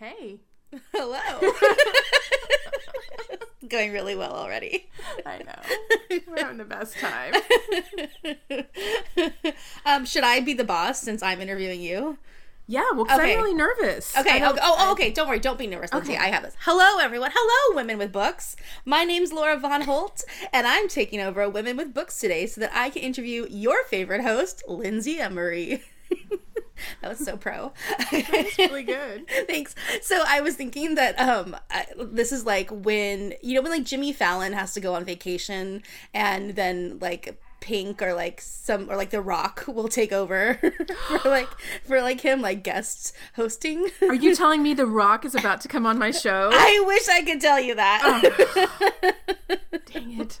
Hey. Hello. Going really well already. I know. We're having the best time. um, should I be the boss since I'm interviewing you? Yeah, well, because Okay. I'm really nervous. Okay. okay. Oh, oh, okay. Don't worry. Don't be nervous, Lindsay. Okay. I have this. Hello, everyone. Hello, Women with Books. My name's Laura Von Holt, and I'm taking over Women with Books today so that I can interview your favorite host, Lindsay Emory. that was so pro. That's really good. Thanks. So I was thinking that um I, this is like when you know when like Jimmy Fallon has to go on vacation and then like Pink or like some or like The Rock will take over for like for like him like guests hosting. Are you telling me The Rock is about to come on my show? I wish I could tell you that. Dang it.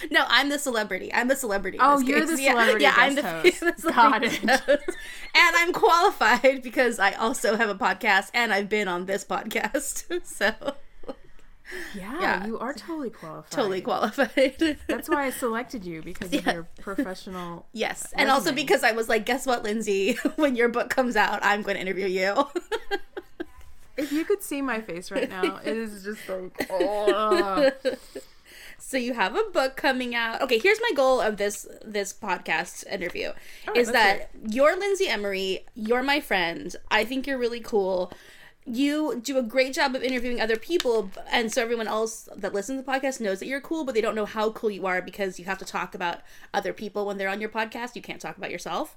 No, I'm the celebrity. I'm the celebrity. Oh, you're case. the Yeah, celebrity Yeah, I'm the, host. the Got celebrity it. guest host. And I'm qualified because I also have a podcast and I've been on this podcast. So Yeah, Yeah. you are totally qualified. totally qualified. That's why I selected you because of Yeah. your professional. Yes, and also because I was like, guess what, Lindsay? When your book comes out, I'm going to interview you. If you could see my face right now, it is just like, oh. So you have a book coming out. Okay, here's my goal of this this podcast interview right, is that you're Lindsay Emory, you're my friend. I think you're really cool. You do a great job of interviewing other people, and so everyone else that listens to the podcast knows that you're cool, but they don't know how cool you are because you have to talk about other people when they're on your podcast. You can't talk about yourself.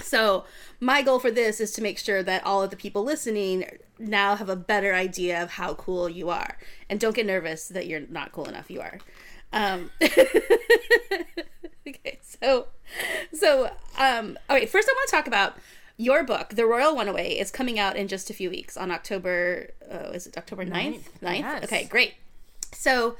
So, my goal for this is to make sure that all of the people listening now have a better idea of how cool you are. And don't get nervous that you're not cool enough. You are. Um, okay, so, so, um, okay, first I want to talk about your book, The Royal Runaway, is coming out in just a few weeks on October, uh, is it October 9th? Ninth, 9th? yes. Okay, great. So,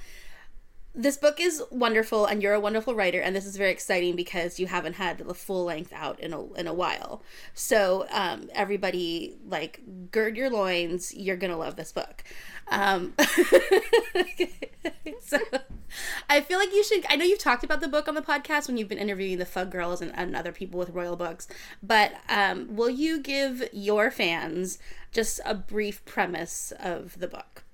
this book is wonderful and you're a wonderful writer and this is very exciting because you haven't had the full length out in a, in a while. So um, everybody like gird your loins. You're gonna love this book. Um, so i feel like you should i know you've talked about the book on the podcast when you've been interviewing the fug girls and, and other people with royal books but um, will you give your fans just a brief premise of the book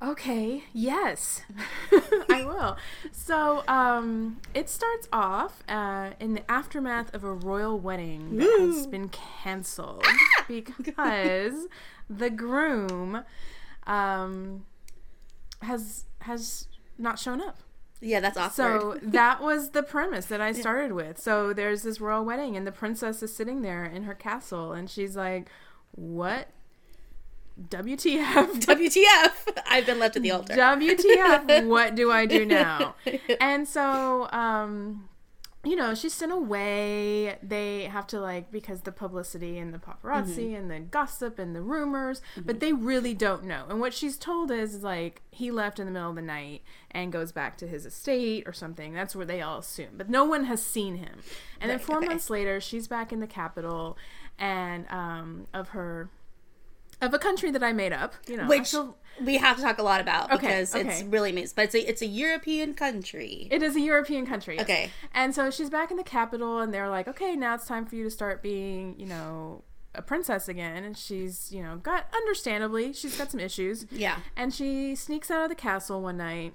Okay, yes, I will. So, um, it starts off uh, in the aftermath of a royal wedding that has been canceled because the groom um, has has not shown up. yeah that's awkward So that was the premise that I started with. So there's this royal wedding, and the princess is sitting there in her castle, and she's like, "What? WTF? WTF? I've been left at the altar. WTF? What do I do now?" And so, um, you know, she's sent away. They have to like because the publicity and the paparazzi and the gossip and the rumors, but they really don't know. And what she's told is like he left in the middle of the night and goes back to his estate or something. That's where they all assume, but no one has seen him. And then four okay. months later, she's back in the capital and um, of her of a country that I made up. You know, Which feel- we have to talk a lot about Okay, because it's really amazing. But it's a, it's a European country. It is a European country. yes. Okay. And so she's back in the capital, and they're like, okay, now it's time for you to start being, you know, a princess again. And she's, you know, got, understandably, she's got some issues. yeah. And she sneaks out of the castle one night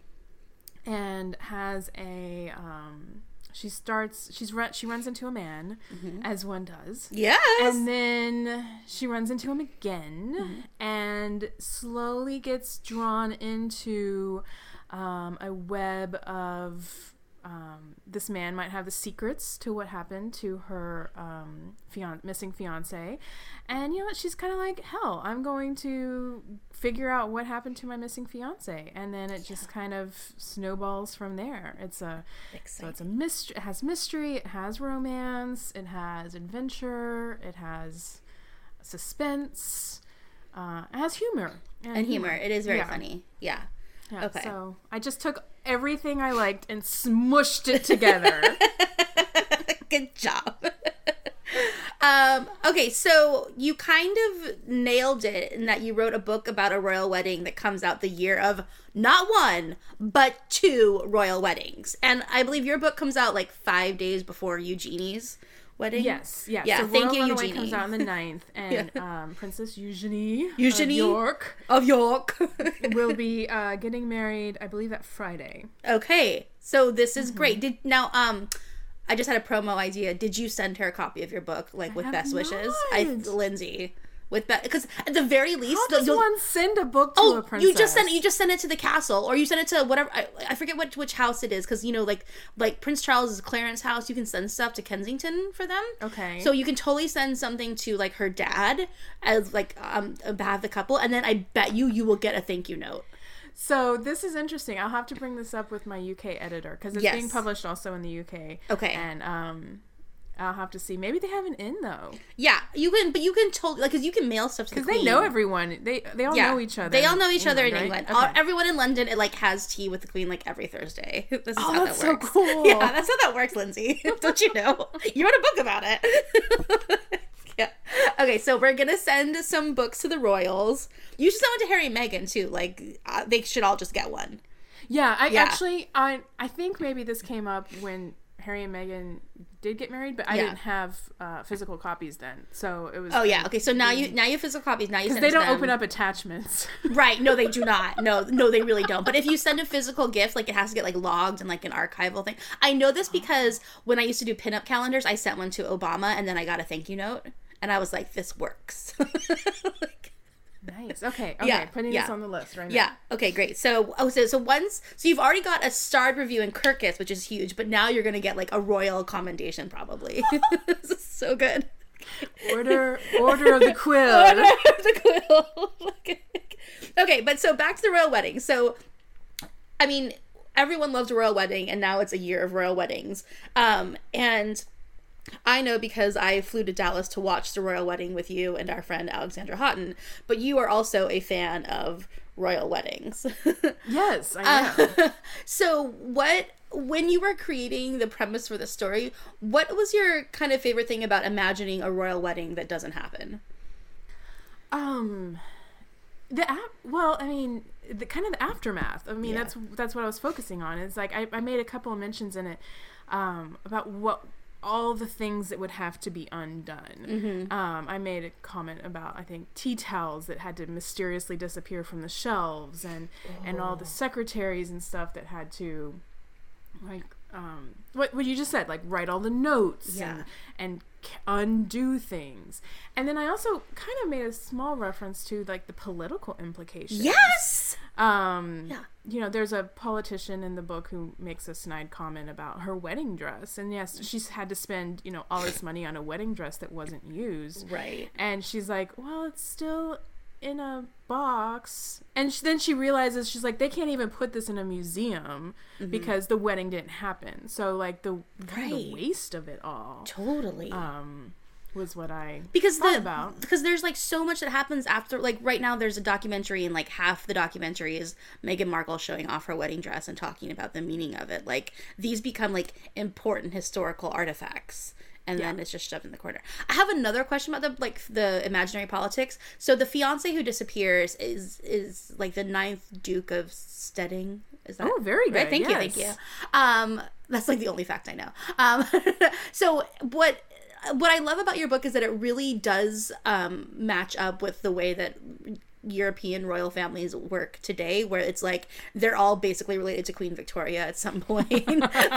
and has a, um, she starts, she's run, she runs into a man, as one does. Yes. And then she runs into him again and slowly gets drawn into um, a web of. Um, this man might have the secrets to what happened to her um, fian- missing fiance. And you know what? She's kind of like, hell, I'm going to figure out what happened to my missing fiance. And then it just kind of snowballs from there. It's a so it's a mystery. It has mystery. It has romance. It has adventure. It has suspense. Uh, it has humor and humor. It is very Yeah. funny. Yeah. Yeah, Okay. So I just took everything I liked and smushed it together. Good job. um, okay, so you kind of nailed it in that you wrote a book about a royal wedding that comes out the year of not one, but two royal weddings. And I believe your book comes out like five days before Eugenie's wedding? Yes, yes. Yeah, So thank Royal you, Runaway Eugenie. comes out on the 9th, and um, Princess Eugenie, Eugenie? of York Of York. will be uh, getting married, I believe, that Friday. okay, so this is Mm-hmm. great. Did now um. I just had a promo idea. Did you send her a copy of your book, like with best wishes? I. Lindsay, with because at the very least, How does one send a book to a Oh, princess? you just send you just send it to the castle, or you send it to whatever. I, I forget what which house it is because you know, like like Prince Charles's Clarence house, you can send stuff to Kensington for them. Okay. So you can totally send something to like her dad as like um behalf the couple, and then I bet you you will get a thank you note. So this is interesting. I'll have to bring this up with my UK editor because it's Yes. being published also in the UK. Okay. And um, I'll have to see. Maybe they have an in though, Yeah, you can, but you can totally like because you can mail stuff to the because they know everyone. They they all Yeah, know each other. They all know each other in right? England. Okay. All, everyone in London, it like has tea with the Queen like every Thursday. This is Oh, how that's that so cool. Yeah, that's how that works, Lindsay. Don't you know? You wrote a book about it. yeah. Okay, so we're gonna send some books to the royals. You should send one to Harry and Meghan too. Like uh, they should all just get one. Yeah, I Yeah. actually I I think maybe this came up when Harry and Meghan did get married, but I Yeah. didn't have uh, physical copies then, so it was. Oh yeah. Okay, so now you now you have physical copies. Now you because they don't open up attachments. Right. No, they do not. No, no, they really don't. But if you send a physical gift, like it has to get like logged and like an archival thing. I know this because when I used to do pinup calendars, I sent one to Obama and then I got a thank you note. And I was like, this works. Like, nice. Okay. Okay. Yeah, putting yeah. this on the list right now. yeah. Okay, great. So oh so so once so you've already got a starred review in Kirkus, which is huge, but now you're gonna get like a royal commendation probably. this is so good. Order Order of the Quill. Order of the quill. okay, but so back to the royal wedding. So, I mean, everyone loves a royal wedding, and now it's a year of royal weddings. Um, and I know because I flew to Dallas to watch the royal wedding with you and our friend Alexandra Houghton, but you are also a fan of royal weddings. Yes, I am. so, what when you were creating the premise for the story, what was your kind of favorite thing about imagining a royal wedding that doesn't happen? Um, the app. Well, I mean, the kind of the aftermath. I mean, Yeah. that's that's what I was focusing on. It's like I, I made a couple of mentions in it um, about what all the things that would have to be undone. Mm-hmm. Um, I made a comment about I think tea towels that had to mysteriously disappear from the shelves, and and all Oh. the secretaries and stuff that had to like um what what you just said like write all the notes Yeah. and and undo things and then i also kind of made a small reference to like the political implications Yes. um Yeah. you know there's a politician in the book who makes a snide comment about her wedding dress and yes she's had to spend you know all this money on a wedding dress that wasn't used Right. and she's like well it's still in a box and sh then she realizes she's like they can't even put this in a museum because the wedding didn't happen so like the of the Right. waste of it all Totally. um was what i because thought the about. because there's like so much that happens after like right now there's a documentary and like half the documentary is Meghan Markle showing off her wedding dress and talking about the meaning of it. Like these become like important historical artifacts. And then it's just shoved in the corner. I have another question about the like the imaginary politics. So the fiance who disappears is is like the ninth Duke of Stedding. Is that Oh, very right? good, Thank you, thank you. Um, that's like the only fact I know. Um, so what what I love about your book is that it really does um, match up with the way that European royal families work today, where it's like they're all basically related to Queen Victoria at some point.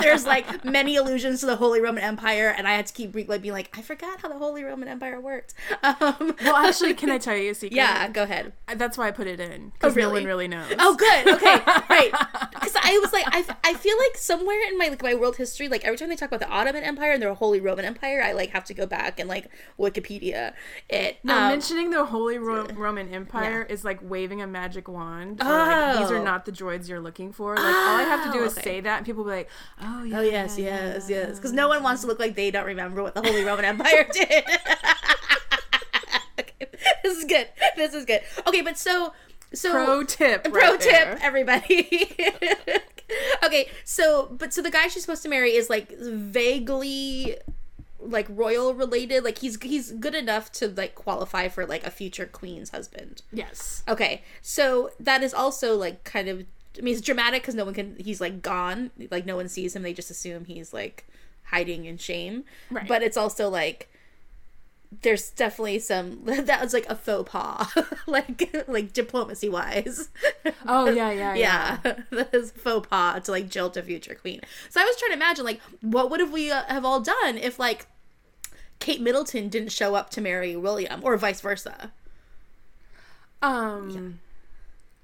There's like many allusions to the Holy Roman Empire, and I had to keep re- like being like, I forgot how the Holy Roman Empire worked. Um, well actually can i tell you a secret yeah, go ahead. that's why i put it in because no really? one really knows Oh, good. Okay, right. Because I was like, I, I feel like somewhere in my like my world history, like every time they talk about the Ottoman Empire and the Holy Roman Empire, I like have to go back and like Wikipedia it. No, Um, mentioning the Holy Ro- Roman Empire is like waving a magic wand. Or like, these are Oh. not the droids you're looking for. Like all I have to do Oh, is okay. say that, and people will be like, "Oh, oh yeah, Oh yes, yes, yes. Because no one wants to look like they don't remember what the Holy Roman Empire did. okay, this is good. This is good. Okay, but so so Pro tip. Pro right tip, there. everybody. okay, so but so the guy she's supposed to marry is like vaguely like royal related. Like he's he's good enough to like qualify for like a future queen's husband. Yes. Okay, so that is also like kind of. I mean, it's dramatic because no one can. He's like gone. Like no one sees him. They just assume he's like hiding in shame. Right. But it's also like there's definitely some that was like a faux pas, like like diplomacy wise. Oh yeah, yeah, yeah. yeah, that is faux pas to like jilt a future queen. So I was trying to imagine like what would have we uh, have all done if like Kate Middleton didn't show up to marry William or vice versa. Um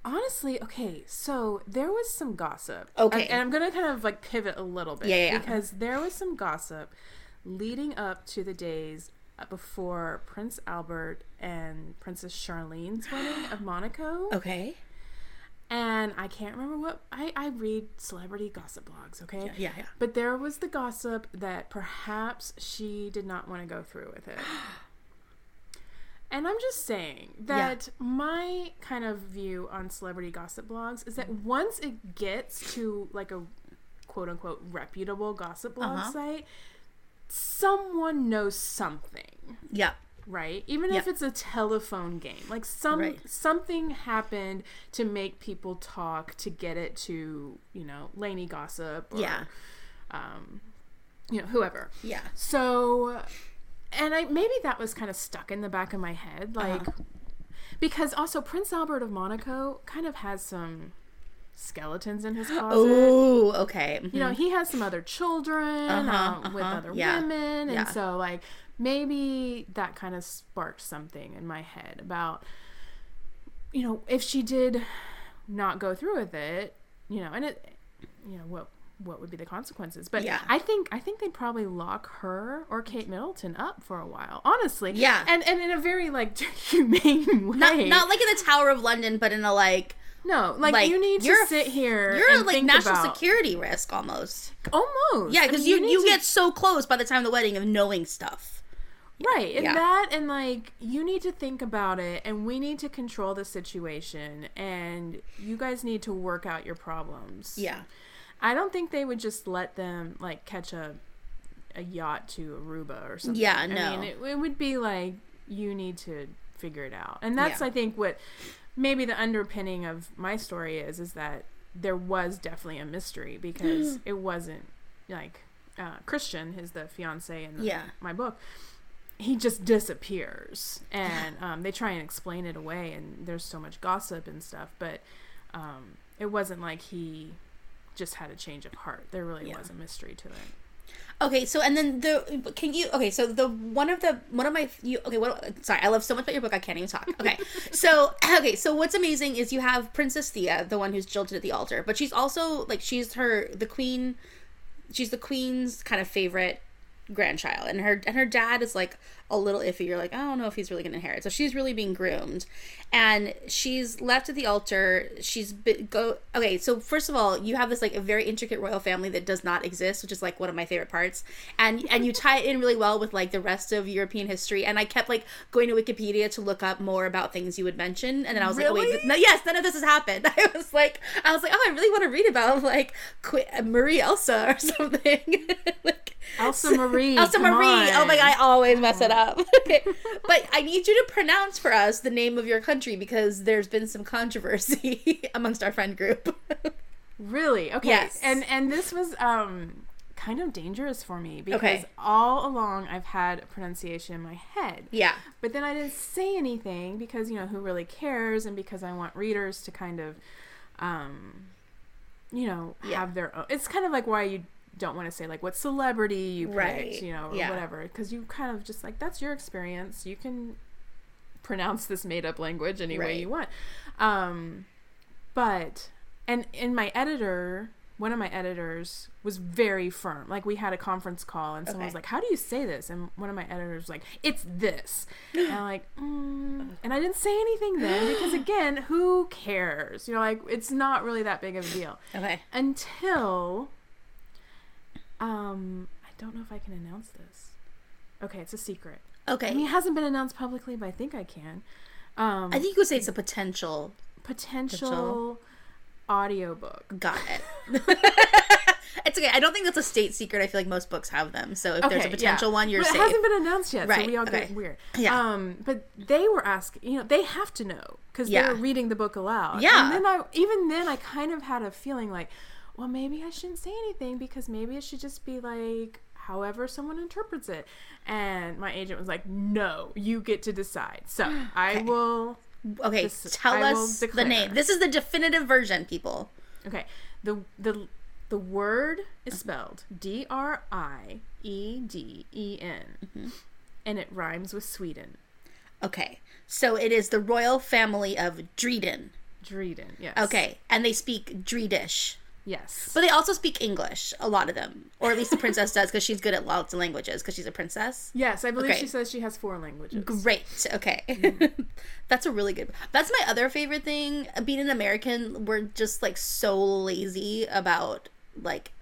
honestly, okay, so there was some gossip. Okay. And I'm going to kind of like pivot a little bit Yeah, yeah, yeah. because there was some gossip leading up to the days before Prince Albert and Princess Charlene's wedding of Monaco. Okay. And I can't remember what I, I read celebrity gossip blogs, okay? Yeah, yeah. But there was the gossip that perhaps she did not want to go through with it. And I'm just saying that my kind of view on celebrity gossip blogs is that once it gets to like a quote unquote reputable gossip blog Uh-huh. site, someone knows something Yeah. Right even if it's a telephone game like some Right. something happened to make people talk to get it to you know Lainey gossip or, Yeah. um you know whoever Yeah. so and i maybe that was kind of stuck in the back of my head like Uh-huh. because also prince albert of monaco kind of has some skeletons in his closet Oh, okay. you know he has some other children Uh-huh, um, with uh-huh, other yeah, women and yeah. so like maybe that kind of sparked something in my head about you know if she did not go through with it you know and it you know what what would be the consequences but Yeah. i think i think they'd probably lock her or kate middleton up for a while honestly Yeah. and and in a very like humane way Not not like in the Tower of London, but in a like no like, like, you need to sit here you're like national about, security risk almost. almost Yeah, I because mean, you need you to- get so close by the time of the wedding of knowing stuff. Right, and Yeah. that, and like, you need to think about it, and we need to control the situation, and you guys need to work out your problems. Yeah. I don't think they would just let them, like, catch a, a yacht to Aruba or something. Yeah, I no. mean, it, it would be like, you need to figure it out. And that's, Yeah. I think, what maybe the underpinning of my story is, is that there was definitely a mystery because it wasn't, like, uh, Christian is the fiance in the, Yeah. my book he just disappears and um, they try and explain it away and there's so much gossip and stuff but um, it wasn't like he just had a change of heart there really Yeah. was a mystery to it Okay, so and then the can you okay, so the one of the one of my you okay, what sorry, I love so much about your book I can't even talk. Okay. so okay, so what's amazing is you have Princess Thea, the one who's jilted at the altar, but she's also like she's her the queen she's the queen's kind of favorite grandchild. And her and her dad is like a little iffy. You're like i don't know if he's really gonna inherit. So she's really being groomed. And she's left at the altar. She's been go okay so first of all you have this like a very intricate royal family that does not exist which is like one of my favorite parts. And and you tie it in really well with like the rest of european history. And i kept like going to wikipedia to look up more about things you would mention. And then i was like oh wait no, yes none of this has happened. I was like i was like oh i really want to read about like Qu- marie elsa or something. Like elsa marie Elsa come Marie. Oh my god, I always mess it up. okay. But I need you to pronounce for us the name of your country because there's been some controversy amongst our friend group. really okay Yes. and and this was um kind of dangerous for me because Okay. all along i've had a pronunciation in my head yeah. But then I didn't say anything because, you know, who really cares and because I want readers to kind of, um, you know, Yeah. have their own. It's kind of like why you don't want to say, like, what celebrity you picked, Right. you know, or Yeah. whatever. Because you kind of just like, that's your experience. You can pronounce this made up language any way you want. Um, but, and in my editor, one of my editors was very firm. Like we had a conference call, and someone Okay. was like, "How do you say this?" And one of my editors was like, "It's this," and I'm like, mm. and I didn't say anything then because again, who cares? You know, like it's not really that big of a deal Okay. until, um, I don't know if I can announce this. Okay, it's a secret. Okay. I mean, it hasn't been announced publicly, but I think I can. Um, I think you could say it's a potential. potential audiobook. Got it. it's okay. I don't think that's a state secret. I feel like most books have them. So if there's a potential yeah. one, you're but safe. It hasn't been announced yet, so Right, we all okay. get weird. Yeah. Um, but they were asking, you know, they have to know because Yeah. they were reading the book aloud. Yeah. And then I, even then, I kind of had a feeling like, well, maybe I shouldn't say anything because maybe it should just be like however someone interprets it. And my agent was like, "No, you get to decide." So I will. Okay, This- tell I us the name. This is the definitive version, people. Okay, the the the word is spelled D R I E D E N, Mm-hmm. and it rhymes with Sweden. Okay, so it is the royal family of Drieden. Drieden. Yes. Okay, and they speak Driedish. Yes. But they also speak English, a lot of them. Or at least the princess does, because she's good at lots of languages, because she's a princess. yes, I believe Okay. she says she has four languages. Great. Okay. Mm. That's a really good. That's my other favorite thing. Being an American, we're just like so lazy about like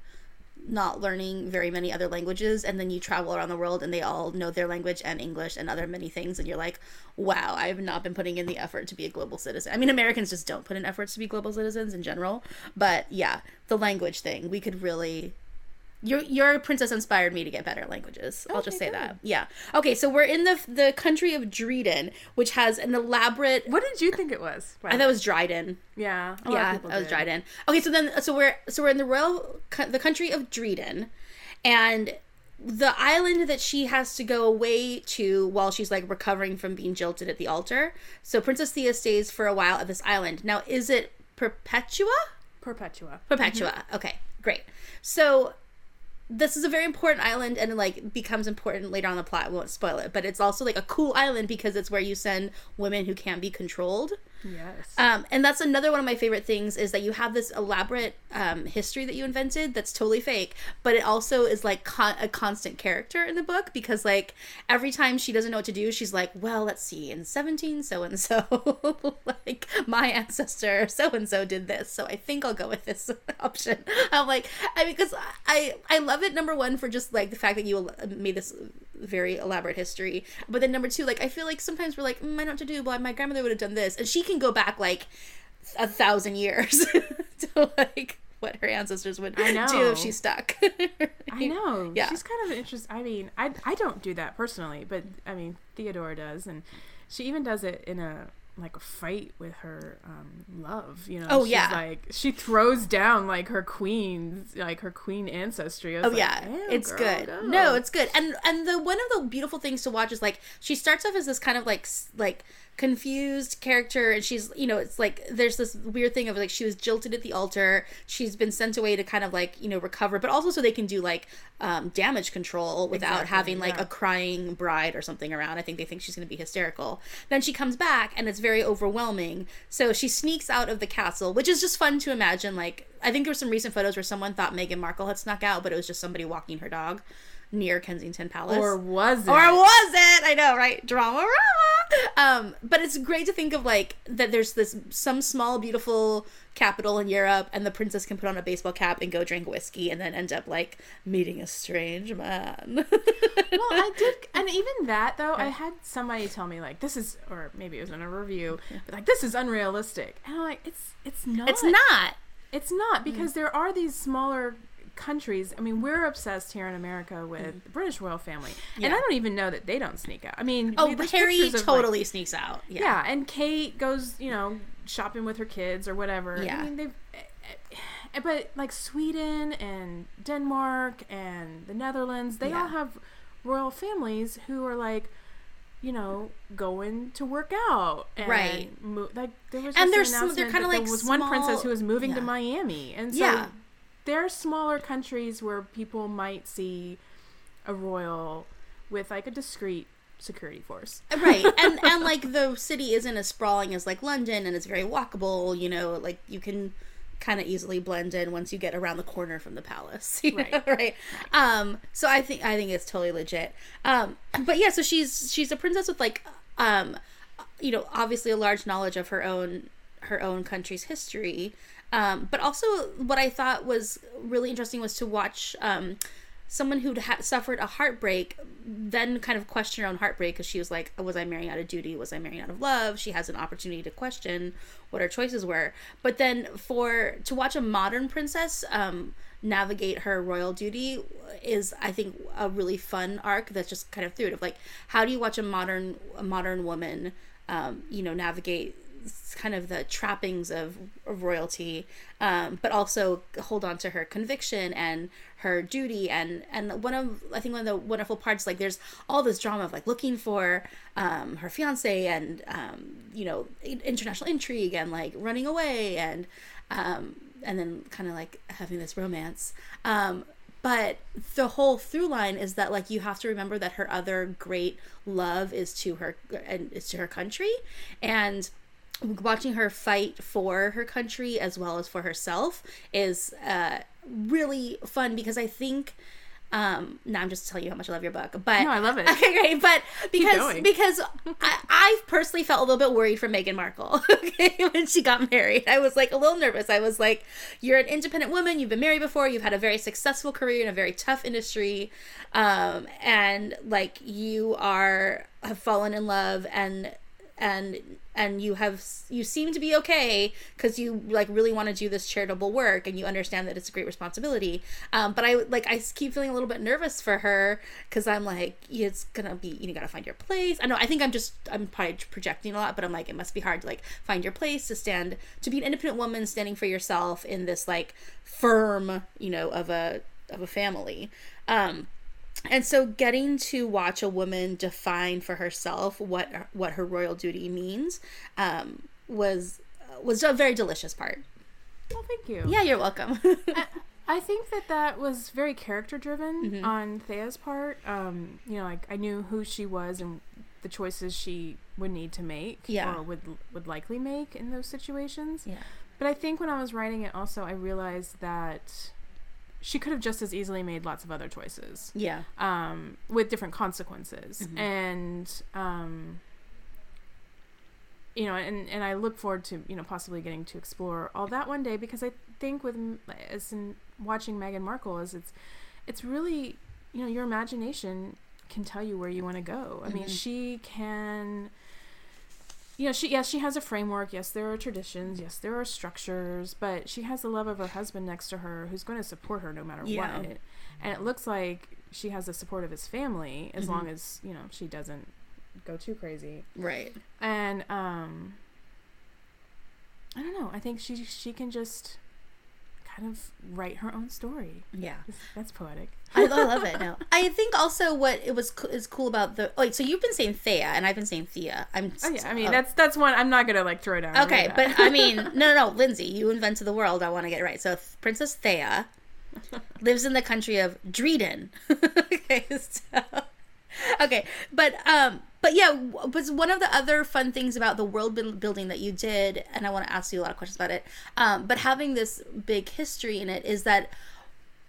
not learning very many other languages and then you travel around the world and they all know their language and English and other many things and you're like, "Wow, I have not been putting in the effort to be a global citizen." I mean, Americans just don't put in efforts to be global citizens in general, but yeah, the language thing, we could really your your princess inspired me to get better languages. I'll just say good. that. Yeah. Okay, so we're in the the country of Drieden, which has an elaborate. What did you think it was? I thought it was Dryden. Yeah. a Yeah, that was. Dryden. Okay, so then so we're so we're in the royal the country of Drieden, and the island that she has to go away to while she's like recovering from being jilted at the altar. So Princess Thea stays for a while at this island. Now, is it Perpetua? Perpetua. Perpetua. Mm-hmm. Okay, great. So this is a very important island and like becomes important later on the plot. I won't spoil it, but it's also like a cool island because it's where you send women who can't be controlled. Yes. Um, and that's another one of my favorite things is that you have this elaborate um, history that you invented that's totally fake, but it also is like con- a constant character in the book because like every time she doesn't know what to do, she's like, well, let's see, in 17 so and so, like my ancestor so and so did this, so I think I'll go with this option. I'm like, I mean, because I I love it number one for just like the fact that you made this very elaborate history, but then number two, like I feel like sometimes we're like, mm, I don't know what to do, but my grandmother would have done this, and she can go back like a thousand years to like what her ancestors would do if she's stuck. I know. Yeah. She's kind of interesting. I mean, I I don't do that personally, but I mean, Theodora does, and she even does it in a like a fight with her um love you know Oh, she's yeah. like she throws down like her queen's like her queen ancestry Oh like, yeah, it's girl, good. go." No, it's good. And and the one of the beautiful things to watch is like she starts off as this kind of like like confused character and she's you know it's like there's this weird thing of like she was jilted at the altar. She's been sent away to kind of like you know recover but also so they can do like um, damage control without Exactly, having like yeah. a crying bride or something around. I think they think she's going to be hysterical. Then she comes back and it's very overwhelming. So she sneaks out of the castle which is just fun to imagine like i think there were some recent photos where someone thought meghan markle had snuck out but it was just somebody walking her dog near kensington palace or was it or was it? I know, right? Drama, drama. Um, but it's great to think of like that. There's this some small beautiful capital in Europe, and the princess can put on a baseball cap and go drink whiskey, and then end up like meeting a strange man. well i did and even that though i had somebody tell me like this is or maybe it was in a review but like this is unrealistic and i'm like it's it's not it's not. It's not because there are these smaller countries. I mean, we're obsessed here in America with the British royal family, and I don't even know that they don't sneak out. I mean, Oh, we- Harry of, like- totally sneaks out. Yeah. yeah, and Kate goes, you know, shopping with her kids or whatever. Yeah. I mean, they've. eh, But like Sweden and Denmark and the Netherlands, they all have royal families who are like, you know, going to work out, and Right. Mo- like there was, And just they're an they're announcement kinda that there like was one princess who was moving to. Miami, and so Yeah. There are smaller countries where people might see a royal with like a discreet security force. right and and like the city isn't as sprawling as like london and it's very walkable you know like you can kind of easily blend in once you get around the corner from the palace you know, Right. right um so i think i think it's totally legit um but yeah so she's she's a princess with like um you know obviously a large knowledge of her own her own country's history um but also what i thought was really interesting was to watch um someone who'd ha- suffered a heartbreak then kind of question her own heartbreak because she was like was i marrying out of duty? Was i marrying out of love? She has an opportunity to question what her choices were. But then for to watch a modern princess um navigate her royal duty is i think a really fun arc that's just kind of through it of like how do you watch a modern a modern woman um you know navigate kind of the trappings of, royalty, um, but also hold on to her conviction and her duty and and one of I think one of the wonderful parts like there's all this drama of like looking for um, her fiance and um, you know international intrigue and like running away and um, and then kind of like having this romance. Um, but the whole through line is that like you have to remember that her other great love is to her and is to her country and watching her fight for her country as well as for herself is uh, really fun because I think um now i'm just telling you how much i love your book but No, I love it. okay great but because because I, I personally felt a little bit worried for meghan markle okay when she got married. I was like a little nervous. I was like you're an independent woman. You've been married before. You've had a very successful career in a very tough industry um and like you are have fallen in love and and and you have you seem to be okay because you like really want to do this charitable work and you understand that it's a great responsibility. Um, but i like i keep feeling a little bit nervous for her because i'm like it's gonna be you gotta find your place. I know i think i'm just i'm probably projecting a lot but i'm like it must be hard to like find your place to stand to be an independent woman standing for yourself in this like firm you know of a of a family. Um and so getting to watch a woman define for herself what what her royal duty means um, was was a very delicious part Well, thank you. yeah you're welcome I think that that was very character driven Mhm. on Thea's part. Um, you know, like I knew who she was and the choices she would need to make Yeah. or would would likely make in those situations. yeah But I think when I was writing it also I realized that she could have just as easily made lots of other choices yeah um, with different consequences. Mhm. And um, you know, and and I look forward to you know possibly getting to explore all that one day because I think with as in watching Meghan Markle is it's it's really you know your imagination can tell you where you want to go. I mean, Mhm. she can. You know, she yes, she has a framework. Yes, there are traditions. Yes, there are structures. But she has the love of her husband next to her, who's going to support her no matter Yeah. what. And it looks like she has the support of his family as Mhm. long as you know she doesn't go too crazy. right And um, I don't know. I think she she can just kind of write her own story. yeah That's poetic. I, I love it no i think also what it was co- is cool about the wait so you've been saying thea and i've been saying thea i'm Oh yeah, I mean oh. that's that's one I'm not gonna like throw down. Okay, but I mean, no, no, no, Lindsay, you invented the world. I want to get it right. So, Princess Thea lives in the country of Drieden. okay, so, okay, but um, but yeah, but one of the other fun things about the world building that you did, and I want to ask you a lot of questions about it. Um, but having this big history in it is that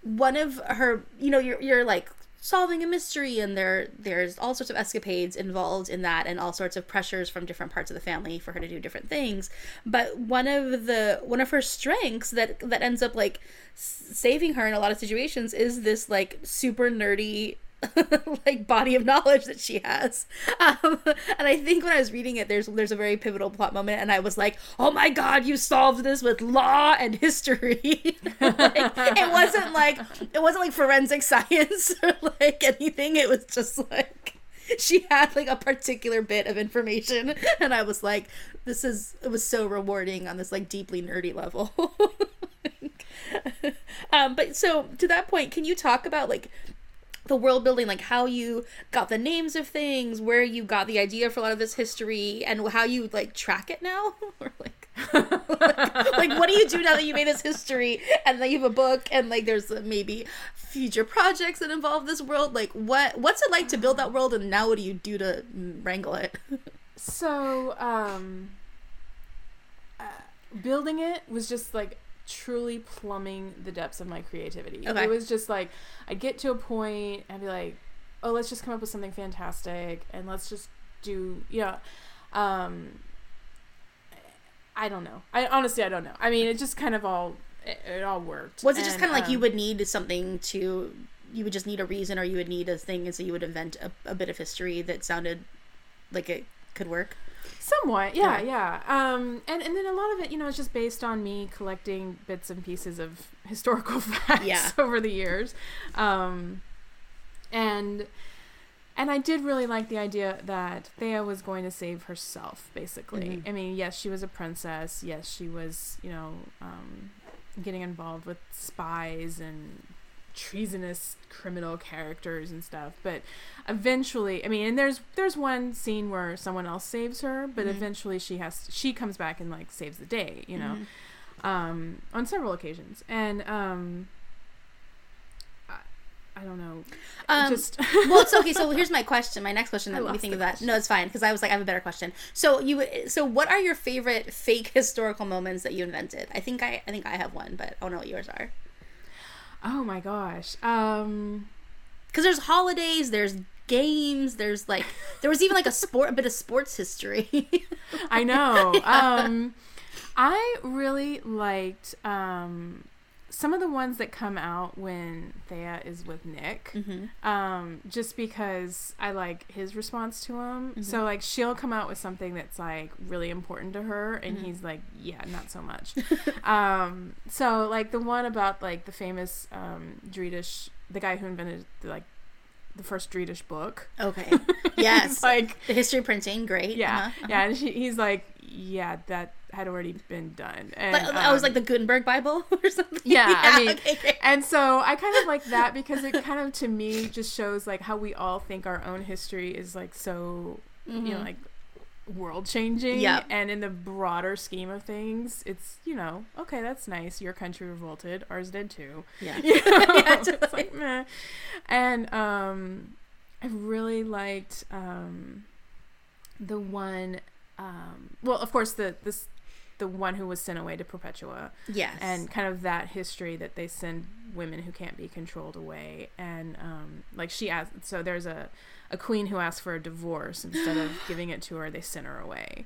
one of her, you know, you're you're like solving a mystery and there there's all sorts of escapades involved in that and all sorts of pressures from different parts of the family for her to do different things but one of the one of her strengths that that ends up like saving her in a lot of situations is this like super nerdy like body of knowledge that she has. Um, and i think when i was reading it there's there's a very pivotal plot moment and i was like oh my god you solved this with law and history. Like, it wasn't like it wasn't like forensic science or like anything. It was just like she had like a particular bit of information and i was like this is it was so rewarding on this like deeply nerdy level. Um but so to that point can you talk about like the world building like how you got the names of things where you got the idea for a lot of this history and how you like track it now? Or like like what do you do now that you made this history and then you have a book and like there's maybe future projects that involve this world? Like what what's it like to build that world and now what do you do to wrangle it? So, um, uh, building it was just like truly plumbing the depths of my creativity. Okay. It was just like I'd get to a point and be like, "Oh, let's just come up with something fantastic and let's just do, you know, um, I don't know. I honestly I don't know. I mean, it just kind of all it, it all worked. was it just kind of like you um, would need something to you would just need a reason or you would need a thing and so you would invent a, a bit of history that sounded like it could work Somewhat, yeah, yeah. Um, and and then a lot of it, you know, is just based on me collecting bits and pieces of historical facts Yeah. over the years, um, and and I did really like the idea that Thea was going to save herself, basically. Mhm. I mean, yes, she was a princess. Yes, she was, you know, um, getting involved with spies and treasonous criminal characters and stuff. But eventually, I mean, and there's there's one scene where someone else saves her, but Mhm. eventually she has she comes back and like saves the day, you know, Mhm. um, on several occasions. And um, I, I don't know, Um, just well, it's okay. So here's my question. My next question that made me think of that. question. No, it's fine because I was like, I have a better question. So you, so what are your favorite fake historical moments that you invented? I think I, I think I have one, but I don't know what yours are. Oh my gosh. Um, Because there's holidays, there's games, there's like there was even like a sport, a bit of sports history. I know. Um, I really liked um, some of the ones that come out when Thea is with Nick. mm-hmm. Um, just because I like his response to him. Mm-hmm. So like she'll come out with something that's like really important to her, and Mhm. he's like, yeah, not so much. um, so like the one about like the famous um, Driedish, the guy who invented like the first Driedish book. Okay. Yes. like the history of printing, great. yeah, Uh-huh. yeah. And she, he's like, yeah, that had already been done. And, Like, I was um, like the Gutenberg Bible or something. Yeah, I mean- okay, and so I kind of like that because it kind of to me just shows like how we all think our own history is like so you know Mhm. like world changing Yep. and in the broader scheme of things it's you know okay that's nice your country revolted ours did too yeah. you know? Yeah, it's like meh. and um i really liked um the one um well of course the this the one who was sent away to perpetua Yes. and kind of that history that they send women who can't be controlled away and um like she asked so there's a a queen who asked for a divorce instead of giving it to her they sent her away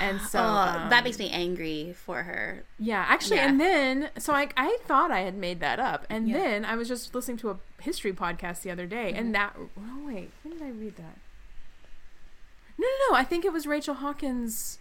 and so oh, that um, makes me angry for her. yeah actually Yeah. and then so I, I thought i had made that up and Yeah. then i was just listening to a history podcast the other day Mhm. and that oh wait when did i read that no no no i think it was rachel hawkins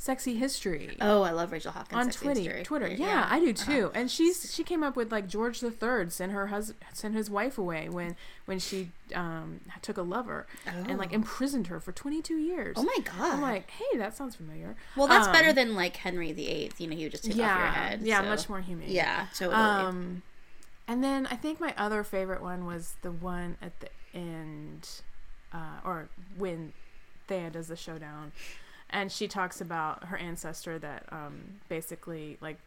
sexy history Oh, I love Rachel Hawkins on Sexy Twitter. History. Twitter, yeah, I do too. uh-huh. And she's she came up with like George the Third sent her husband sent his wife away when when she um took a lover and like Oh. imprisoned her for 22 years. Oh my god. I'm like, hey, that sounds familiar. well, that's um, better than like Henry the Eighth. You know, he would just take yeah, off your head. yeah, so- much more humane. Yeah, totally. Um, and then I think my other favorite one was the one at the end, uh, or when Thea does the showdown, and she talks about her ancestor that um, basically like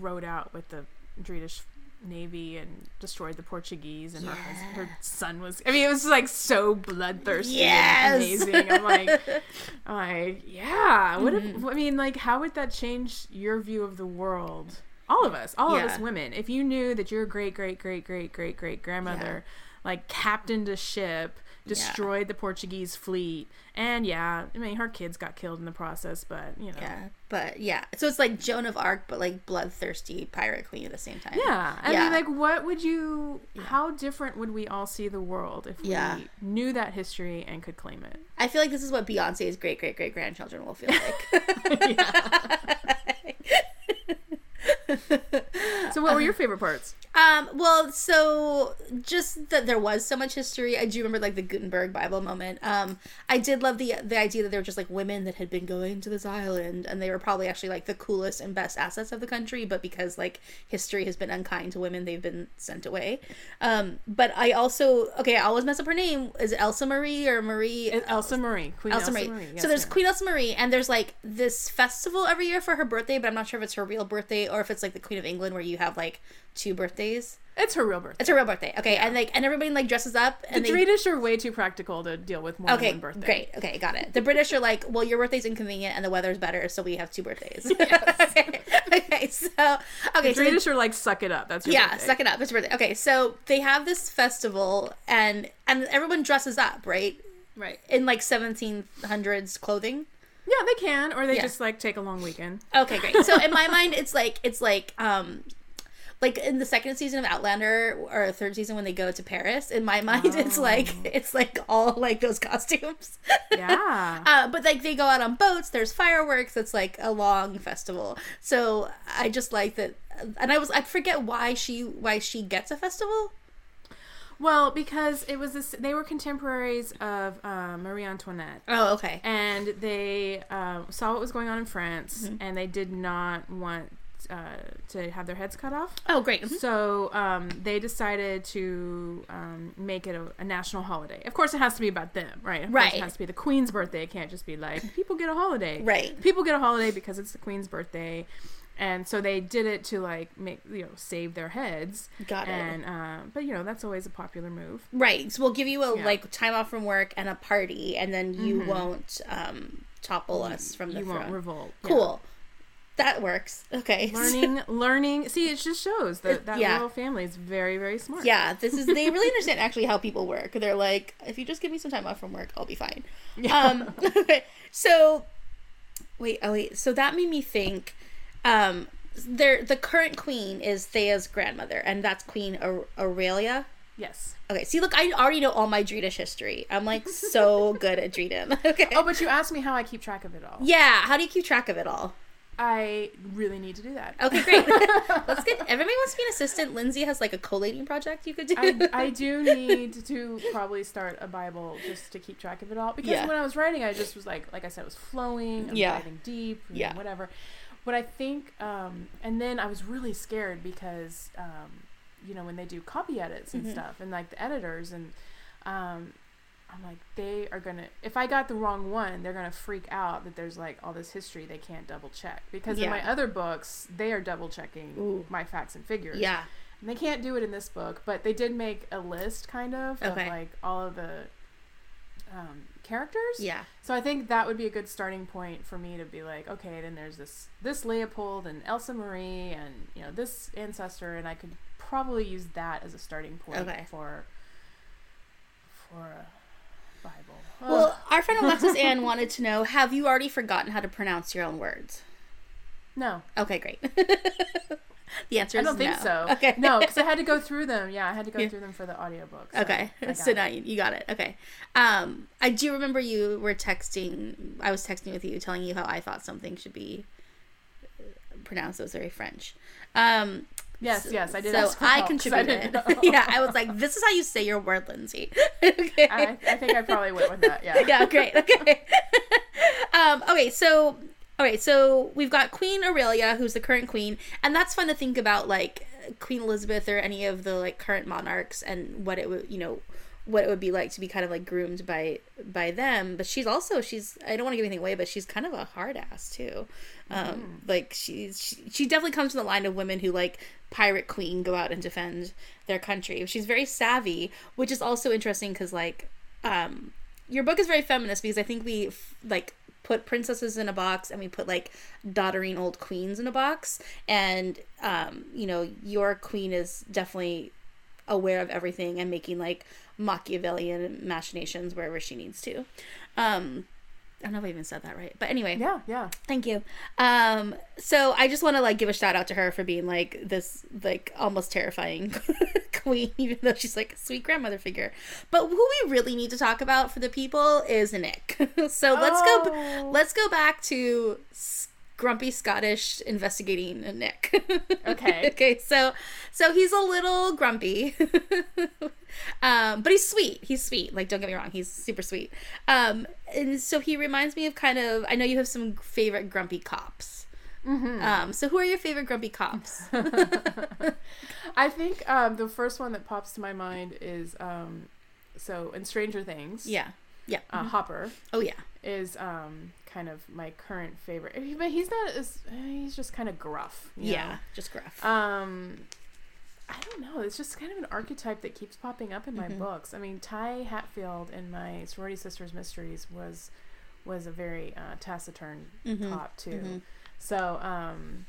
rode out with the British navy and destroyed the Portuguese, and her hus- her son was. I mean, it was like so bloodthirsty Yes! amazing. I'm like, I'm like, yeah. What if, Mhm. I mean, like, how would that change your view of the world? All of us, all of us women. If you knew that your great, great, great, great, great, great grandmother, like, captained a ship, destroyed the Portuguese fleet, and yeah, I mean, her kids got killed in the process, but you know, yeah, but yeah. So it's like Joan of Arc, but like bloodthirsty pirate queen at the same time. Yeah, I Yeah. mean, like, what would you? Yeah. How different would we all see the world if Yeah. we knew that history and could claim it? I feel like this is what Beyonce's great great great grandchildren will feel like. So, what were your favorite parts? Um, well, so just that there was so much history. I do remember like the Gutenberg Bible moment. Um, I did love the the idea that they were just like women that had been going to this island, and they were probably actually like the coolest and best assets of the country, but because like history has been unkind to women, they've been sent away. Um, but I also okay, I always mess up her name. Is it Elsa Marie or Marie? It's Elsa Marie, Queen Elsa Elsa, Marie. Marie. so there's yes, Queen Elsa Marie, and there's like this festival every year for her birthday, but I'm not sure if it's her real birthday or if it's like the Queen of England where you have like two birthdays. It's her real birthday. It's her real birthday. Okay, and like and everybody like dresses up The and they British are way too practical to deal with more Okay, than one birthday. great. Okay, got it. The British are like, well, your birthday's inconvenient and the weather's better, so we have two birthdays. okay, okay, so okay, The so they- British are like, suck it up. That's your yeah, birthday. suck it up. It's birthday. Okay, so they have this festival and and everyone dresses up, right? Right. In like 1700s clothing. Yeah, they can, or they Yeah. just like take a long weekend. Okay, great. So in my mind, it's like it's like um like in the second season of Outlander or third season when they go to Paris. In my mind, it's like Oh. it's like all like those costumes. Yeah. Uh, but like they go out on boats. There's fireworks. It's like a long festival. So I just like that. And I was I forget why she why she gets a festival. Well, because it was this, they were contemporaries of uh, Marie Antoinette. Oh, okay. and they um, saw what was going on in France, Mm-hmm. and they did not want uh, to have their heads cut off. Oh, great. So um, they decided to um, make it a, a national holiday. Of course, it has to be about them, right? Of Right. it has to be the Queen's birthday. It can't just be like people get a holiday. Right. People get a holiday because it's the Queen's birthday, and so they did it to like make you know save their heads. Got it. And uh, but you know that's always a popular move. Right. So we'll give you a Yeah. Mm-hmm. like time off from work and a party, and then you won't um, topple us from the you throne. won't revolt. Yeah. That works. Okay. learning learning see it just shows that that Yeah. royal family is very very smart yeah, this is they really understand actually how people work. They're like, if you just give me some time off from work, I'll be fine. Um, okay. So, wait, oh wait. So that made me think. Um, there, the current queen is Thea's grandmother, and that's Queen Aur- Aurelia. yes Okay, see, look, I already know all my Driedish history. I'm like so good at Drieden. Okay. oh but you asked me how i keep track of it all yeah, how do you keep track of it all? I really need to do that Okay, great. Let's get. Everybody wants to be an assistant. Lindsay has like a collating project you could do. I, I do need to probably start a bible just to keep track of it all because Yeah. when i was writing i just was like like i said it was flowing I'm Yeah. diving deep Yeah. whatever but i think um and then i was really scared because um you know when they do copy edits and Mhm. stuff and like the editors and um I'm like, they are gonna. If I got the wrong one, they're gonna freak out that there's like all this history they can't double check because in my other books they are double checking Ooh. my facts and figures. yeah. And they can't do it in this book, but they did make a list kind of Okay. of like all of the um, characters. Yeah. So I think that would be a good starting point for me to be like, okay, then there's this this Leopold and Elsa Marie and you know this ancestor, and I could probably use that as a starting point Okay. for for a Bible. Well, our friend Alexis Ann wanted to know: Have you already forgotten how to pronounce your own words? no, Okay, great. the answer I is don't think no. so. Okay. no, because I had to go through them. Yeah, I had to go Yeah. through them for the audiobook. so Okay, I so it. now you, you got it. Okay, um, I do remember you were texting. I was texting with you, telling you how I thought something should be uh, pronounced. It was very French. Um, Yes, yes, I did. So I I contributed. know. yeah, I was like, "This is how you say your word, Lindsay." okay. I, I think I probably went with that. Yeah. yeah, great. Okay. um, okay, so All right, so we've got Queen Aurelia, who's the current queen, and that's fun to think about, like Queen Elizabeth or any of the like current monarchs, and what it would, you know, what it would be like to be kind of like groomed by by them. But she's also she's I don't want to give anything away, but she's kind of a hard ass too. Um, like she's she, she definitely comes from the line of women who like pirate queen go out and defend their country. She's very savvy, which is also interesting because like um your book is very feminist because I think we f- like put princesses in a box and we put like doddering old queens in a box and um you know your queen is definitely aware of everything and making like Machiavellian machinations wherever she needs to. Um I don't know if I even said that right. But anyway, Yeah, yeah. Thank you. Um, so I just want to like give a shout out to her for being like this like almost terrifying queen, even though she's like a sweet grandmother figure. But who we really need to talk about for the people is Nick. so let's Oh. go. Let's go back to grumpy Scottish investigating Nick. Okay. okay. So so he's a little grumpy. Um, but he's sweet. He's sweet. Like, don't get me wrong. He's super sweet. Um, and so he reminds me of kind of. I know you have some favorite grumpy cops. Um, so who are your favorite grumpy cops? I think um, the first one that pops to my mind is um, so in Stranger Things. yeah. Yeah. Uh, Hopper Oh yeah. is um, kind of my current favorite, but he's not as he's just kind of gruff. Yeah. know? Just gruff. Um, I don't know. It's just kind of an archetype that keeps popping up in my Mhm. books. I mean, Ty Hatfield in my Sorority Sisters Mysteries was was a very uh, taciturn Mhm. cop too. Mhm. So um,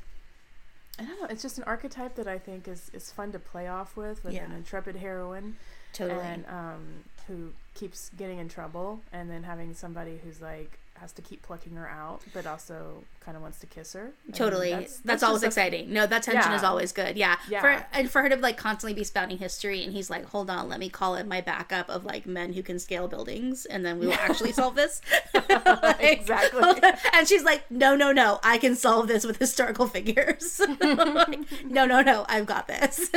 I don't know. It's just an archetype that I think is is fun to play off with with an intrepid heroine Totally. and um, who keeps getting in trouble, and then having somebody who's like has to keep plucking her out, but also kind of wants to kiss her. Totally. That's, always just a- exciting. No, that tension Yeah. is always good. Yeah. Yeah. For and for her to like constantly be spouting history and he's like, Hold on, let me call in my backup of like men who can scale buildings and then we will actually solve this. Like, Exactly. And she's like, No, no, no, I can solve this with historical figures. Like, no, no, no, I've got this.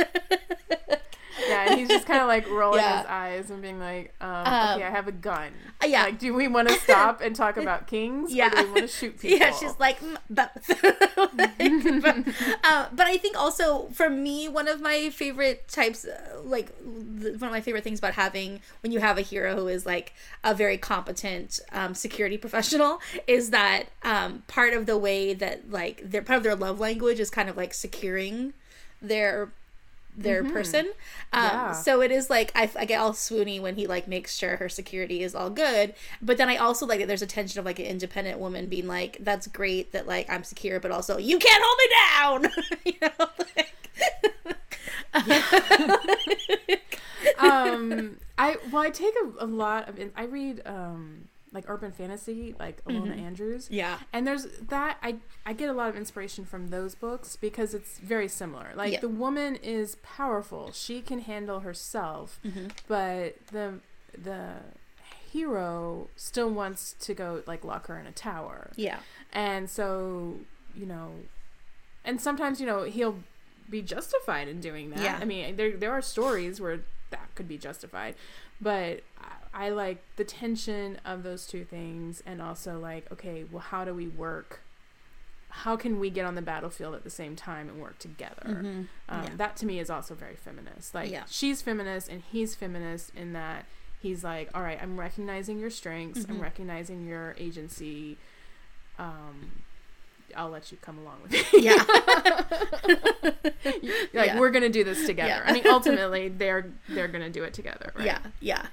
Yeah, and he's just kind of like rolling Yeah. his eyes and being like, um, Um, "Okay, I have a gun." Uh, yeah. Like, do we want to stop and talk about kings? Yeah. Or do we want to shoot people? Yeah, she's like, "Mm, both. Like, but, uh, but I think also for me, one of my favorite types, uh, like one of my favorite things about having when you have a hero who is like a very competent um, security professional is that um, part of the way that like their part of their love language is kind of like securing their their person. Um, Yeah. So it is like I, I get all swoony when he like makes sure her security is all good. But then I also like that there's a tension of like an independent woman being like, "That's great that like I'm secure, but also you can't hold me down." you know, like, um, I well, I take a, a lot of. I read um like urban fantasy, like Ilona Andrews. yeah, And there's that I I get a lot of inspiration from those books because it's very similar. Like Yeah. the woman is powerful. She can handle herself, Mhm. but the the hero still wants to go like lock her in a tower. yeah, And so, you know, and sometimes, you know, he'll be justified in doing that. Yeah. I mean, there there are stories where that could be justified, but I, like the tension of those two things and also like, okay, well, how do we work? How can we get on the battlefield at the same time and work together? Mhm. Um, Yeah. That to me is also very feminist. Like Yeah. she's feminist and he's feminist in that he's like, all right, I'm recognizing your strengths, I'm Mhm. recognizing your agency. Um, I'll let you come along with me. yeah, like Yeah. we're gonna do this together. Yeah. I mean, ultimately, they're they're gonna do it together, right? yeah, yeah.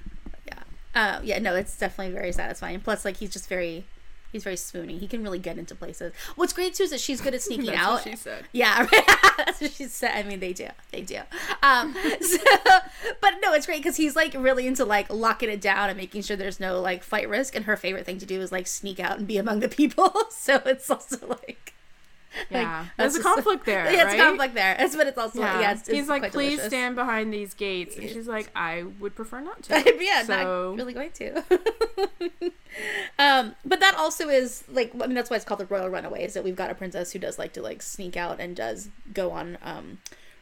Uh, yeah, no, it's definitely very satisfying. Plus, like he's just very. He's very swoony. He can really get into places. What's great too is that she's good at sneaking That's out. what she said. Yeah, right. That's what she said. I mean, they do. They do. Um, so, but no, it's great because he's like really into like locking it down and making sure there's no like fight risk. And her favorite thing to do is like sneak out and be among the people. So it's also like. Yeah, like, there's a conflict there, Yeah, right? conflict there. It's but it's also Yeah, yeah. it's, it's he's like, please delicious." stand behind these gates, and she's like, I would prefer not to. yeah, so not really going to. um, but that also is like I mean that's why it's called the Royal Runaways. That we've got a princess who does like to like sneak out and does go on um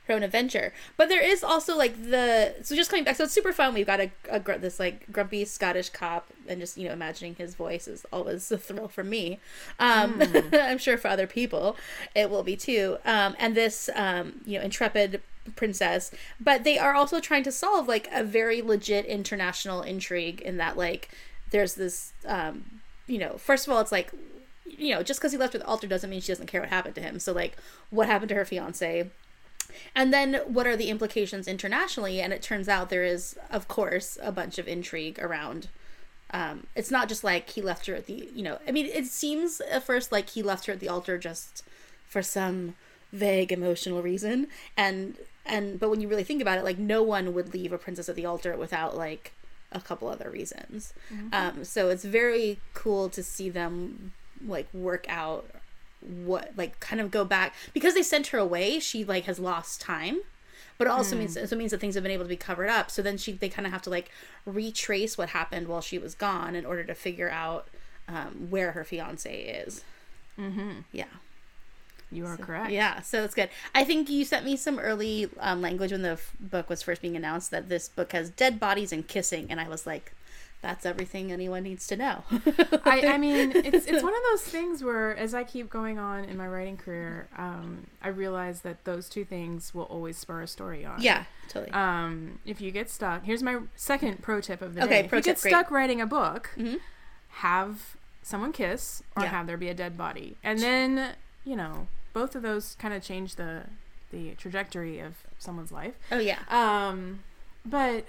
her own adventure. But there is also like the so just coming back. So it's super fun. We've got a, a gr- this like grumpy Scottish cop, and just you know imagining his voice is always a thrill for me. Um, I'm sure for other people it will be too. Um, and this um, you know intrepid princess but they are also trying to solve like a very legit international intrigue in that like there's this um you know first of all it's like you know just because he left with altar doesn't mean she doesn't care what happened to him so like what happened to her fiance and then what are the implications internationally? And it turns out there is of course a bunch of intrigue around um it's not just like he left her at the you know i mean it seems at first like he left her at the altar just for some vague emotional reason. And and but when you really think about it like no one would leave a princess at the altar without like a couple other reasons. Um so it's very cool to see them like work out what like kind of go back because they sent her away she like has lost time but it also means it means that things have been able to be covered up so then she they kind of have to like retrace what happened while she was gone in order to figure out um, where her fiance is mm-hmm. yeah you are correct. yeah, so that's good. I think you sent me some early um, language when the f- book was first being announced that this book has dead bodies and kissing, and I was like, that's everything anyone needs to know. I, I mean, it's it's one of those things where, as I keep going on in my writing career, um, I realize that those two things will always spur a story on. yeah, totally. Um, if you get stuck, here's my second pro tip of the Okay, day. pro if you tip, get great. stuck writing a book, Mhm. have someone kiss or Yeah. have there be a dead body, and then you know both of those kind of change the the trajectory of someone's life. oh yeah, Um, but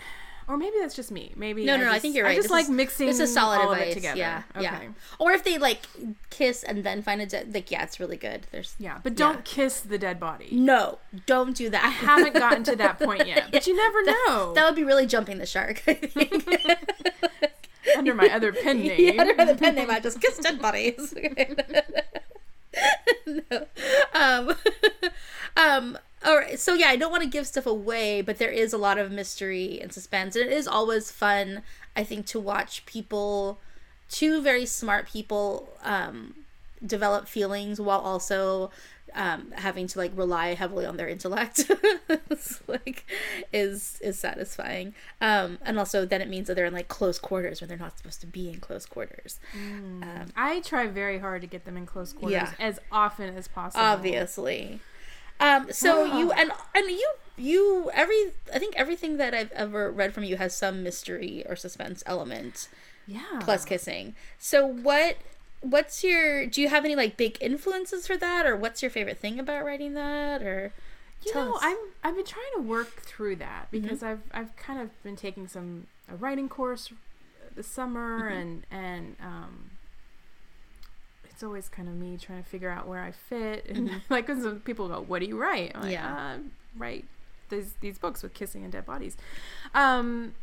or maybe that's just me. Maybe No, I no, no, I just- think you're right. I just This like is- mixing this is solid all of advice. it together. Yeah, okay. yeah. Or if they like kiss and then find a dead, like yeah, it's really good. There's Yeah, but don't Yeah. kiss the dead body. no, don't do that. I haven't gotten to that point yet, but you never know. That would be really jumping the shark. I think. Under my other pen name. Under the pen name, I just kiss dead bodies. no. Um, um, all right. So yeah, I don't want to give stuff away, but there is a lot of mystery and suspense, and it is always fun. I think to watch people, two very smart people, um, develop feelings while also um, having to like rely heavily on their intellect like is is satisfying um, and also then it means that they're in like close quarters when they're not supposed to be in close quarters um, I try very hard to get them in close quarters Yeah. as often as possible. obviously um so you and and you you every i think everything that i've ever read from you has some mystery or suspense element Yeah. plus kissing so what what's your do you have any like big influences for that or what's your favorite thing about writing that or You Tell know, us. Mm-hmm. I'm I've been trying to work through that because I've I've kind of been taking some a writing course this summer Mm-hmm. and and um it's always kind of me trying to figure out where I fit and like 'cause when people go, "What do you write?" I'm like, Mm-hmm. Yeah. uh, write these these books with kissing and dead bodies. Um,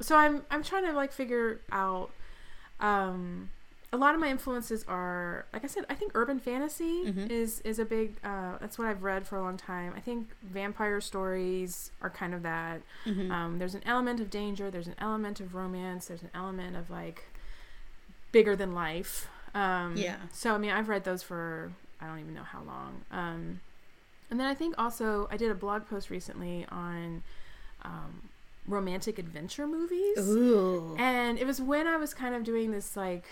so I'm I'm trying to like figure out. Um, a lot of my influences are, like I said, I think urban fantasy Mhm. is is a big. Uh, that's what I've read for a long time. I think vampire stories are kind of that. Mhm. Um, there's an element of danger. There's an element of romance. There's an element of like bigger than life. Um, Yeah. So I mean, I've read those for I don't even know how long. Um, and then I think also I did a blog post recently on um, romantic adventure movies. Ooh. And it was when I was kind of doing this like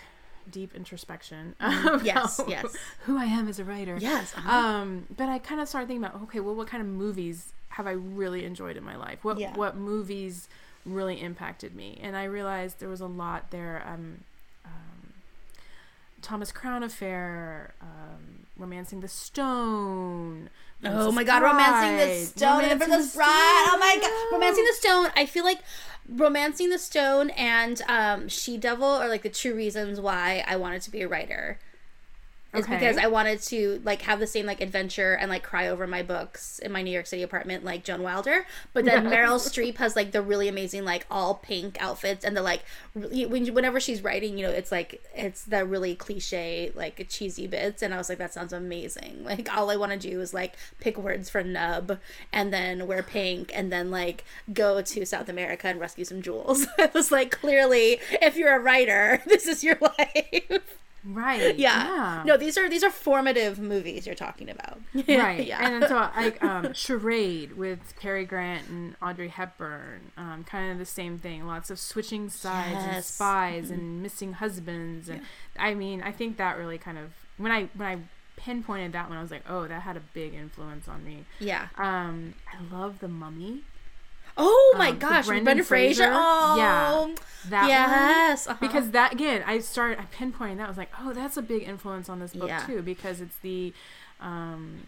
deep introspection Mhm. about Yes, yes. who I am as a writer. Yes. uh-huh. Um, but I kind of started thinking about okay, well, what kind of movies have I really enjoyed in my life? What Yeah. what movies really impacted me? And I realized there was a lot there. Um, Thomas Crown Affair, um, Romancing the Stone. Oh my god, romancing the Bride, stone and the Princess the Bride. Oh my god, romancing the stone. I feel like romancing the stone and um, She Devil are like the two reasons why I wanted to be a writer. It's Okay. because I wanted to like have the same like adventure and like cry over my books in my New York City apartment like Joan Wilder. But then. Meryl Streep has like the really amazing like all pink outfits and the like really, whenever she's writing, you know, it's like it's the really cliche like cheesy bits and I was like that sounds amazing. Like all I want to do is like pick words for nub and then wear pink and then like go to South America and rescue some jewels. I was like clearly if you're a writer, this is your life. Right. Yeah. No, these are these are formative movies you're talking about. right yeah. and then so like um charade with Cary Grant and Audrey Hepburn um kind of the same thing lots of switching sides and Yes. spies and missing husbands and I mean I think that really kind of when I when I pinpointed that one I was like oh that had a big influence on me yeah. um I love the mummy Oh my Um, gosh, Brendan Brendan Fraser. Fraser? Oh, Yeah. that one yes. uh-huh. because that again i started i pinpointed that I was like oh that's a big influence on this book Yeah. too because it's the um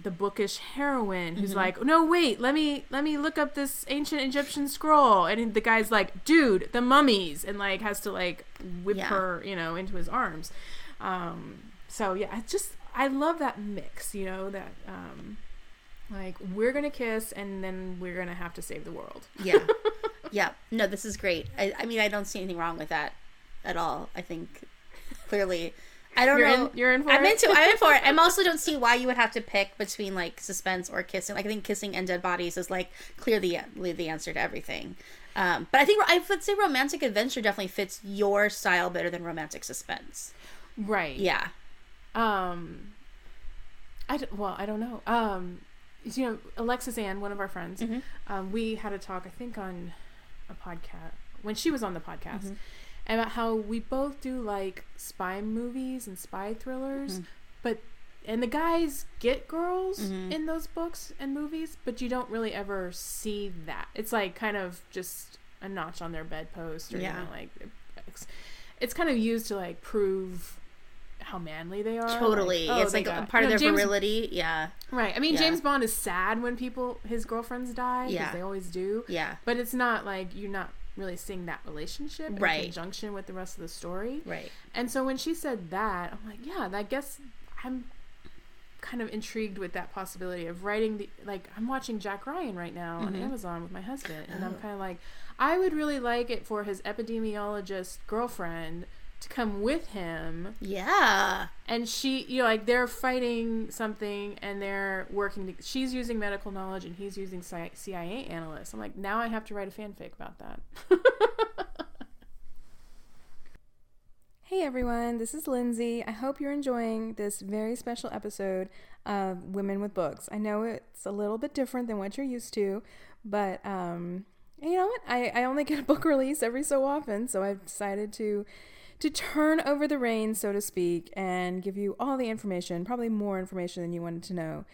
the bookish heroine who's Mm-hmm. like no wait let me let me look up this ancient egyptian scroll and the guy's like dude the mummies and like has to like whip Yeah. her you know into his arms um so yeah i just i love that mix you know that um like we're gonna kiss and then we're gonna have to save the world yeah, yeah. No, this is great. I, I mean, I don't see anything wrong with that at all. I think clearly, I don't you're know. in you're in for I'm it? into. I'm in for it. I also don't see why you would have to pick between like suspense or kissing. Like I think kissing and dead bodies is like clearly the answer to everything. Um, but I think I would say romantic adventure definitely fits your style better than romantic suspense. right Yeah. Um, I d- well, I don't know. Um, you know, Alexis Ann, one of our friends, Mhm. um, we had a talk, I think, on a podcast when she was on the podcast Mhm. about how we both do like spy movies and spy thrillers, but and the guys get girls Mhm. in those books and movies, but you don't really ever see that. It's like kind of just a notch on their bedpost, or Yeah. you know, like it's, it's kind of used to like prove how manly they are. Totally. Like, oh, it's like a got- part of know, their James- virility. Yeah. Right. I mean, Yeah. James Bond is sad when people his girlfriends die because Yeah. they always do. Yeah. But it's not like you're not really seeing that relationship in conjunction with the rest of the story. Right. And so when she said that, I'm like, yeah, I guess I'm kind of intrigued with that possibility of writing the like I'm watching Jack Ryan right now on Mhm. Amazon with my husband and I'm Oh. kind of like I would really like it for his epidemiologist girlfriend to come with him Yeah. and she you know like they're fighting something and they're working to, she's using medical knowledge and he's using cia analysts i'm like now i have to write a fanfic about that hey everyone, this is Lindsay. I hope you're enjoying this very special episode of Women with Books. I know it's a little bit different than what you're used to, but um, you know what? I, I only get a book release every so often, so I've decided to to turn over the reins, so to speak, and give you all the information, probably more information than you wanted to know.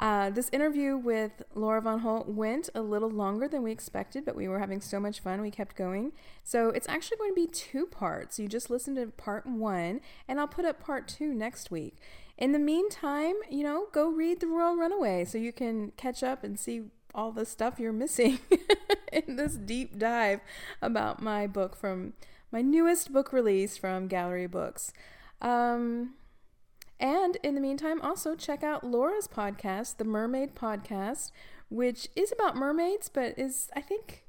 Uh, this interview with Laura Von Holt went a little longer than we expected, but we were having so much fun, we kept going. So it's actually going to be two parts. You just listen to part one, and I'll put up part two next week. In the meantime, you know, go read The Royal Runaway so you can catch up and see all the stuff you're missing in this deep dive about my book from my newest book release from Gallery Books. Um, and in the meantime, also check out Laura's podcast, The Mermaid Podcast, which is about mermaids, but is, I think,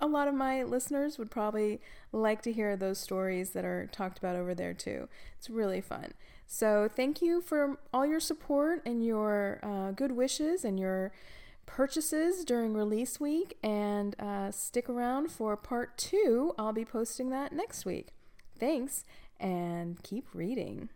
a lot of my listeners would probably like to hear those stories that are talked about over there too. It's really fun. So, thank you for all your support and your uh, good wishes and your purchases during release week. And uh, stick around for part two. I'll be posting that next week. Thanks and keep reading.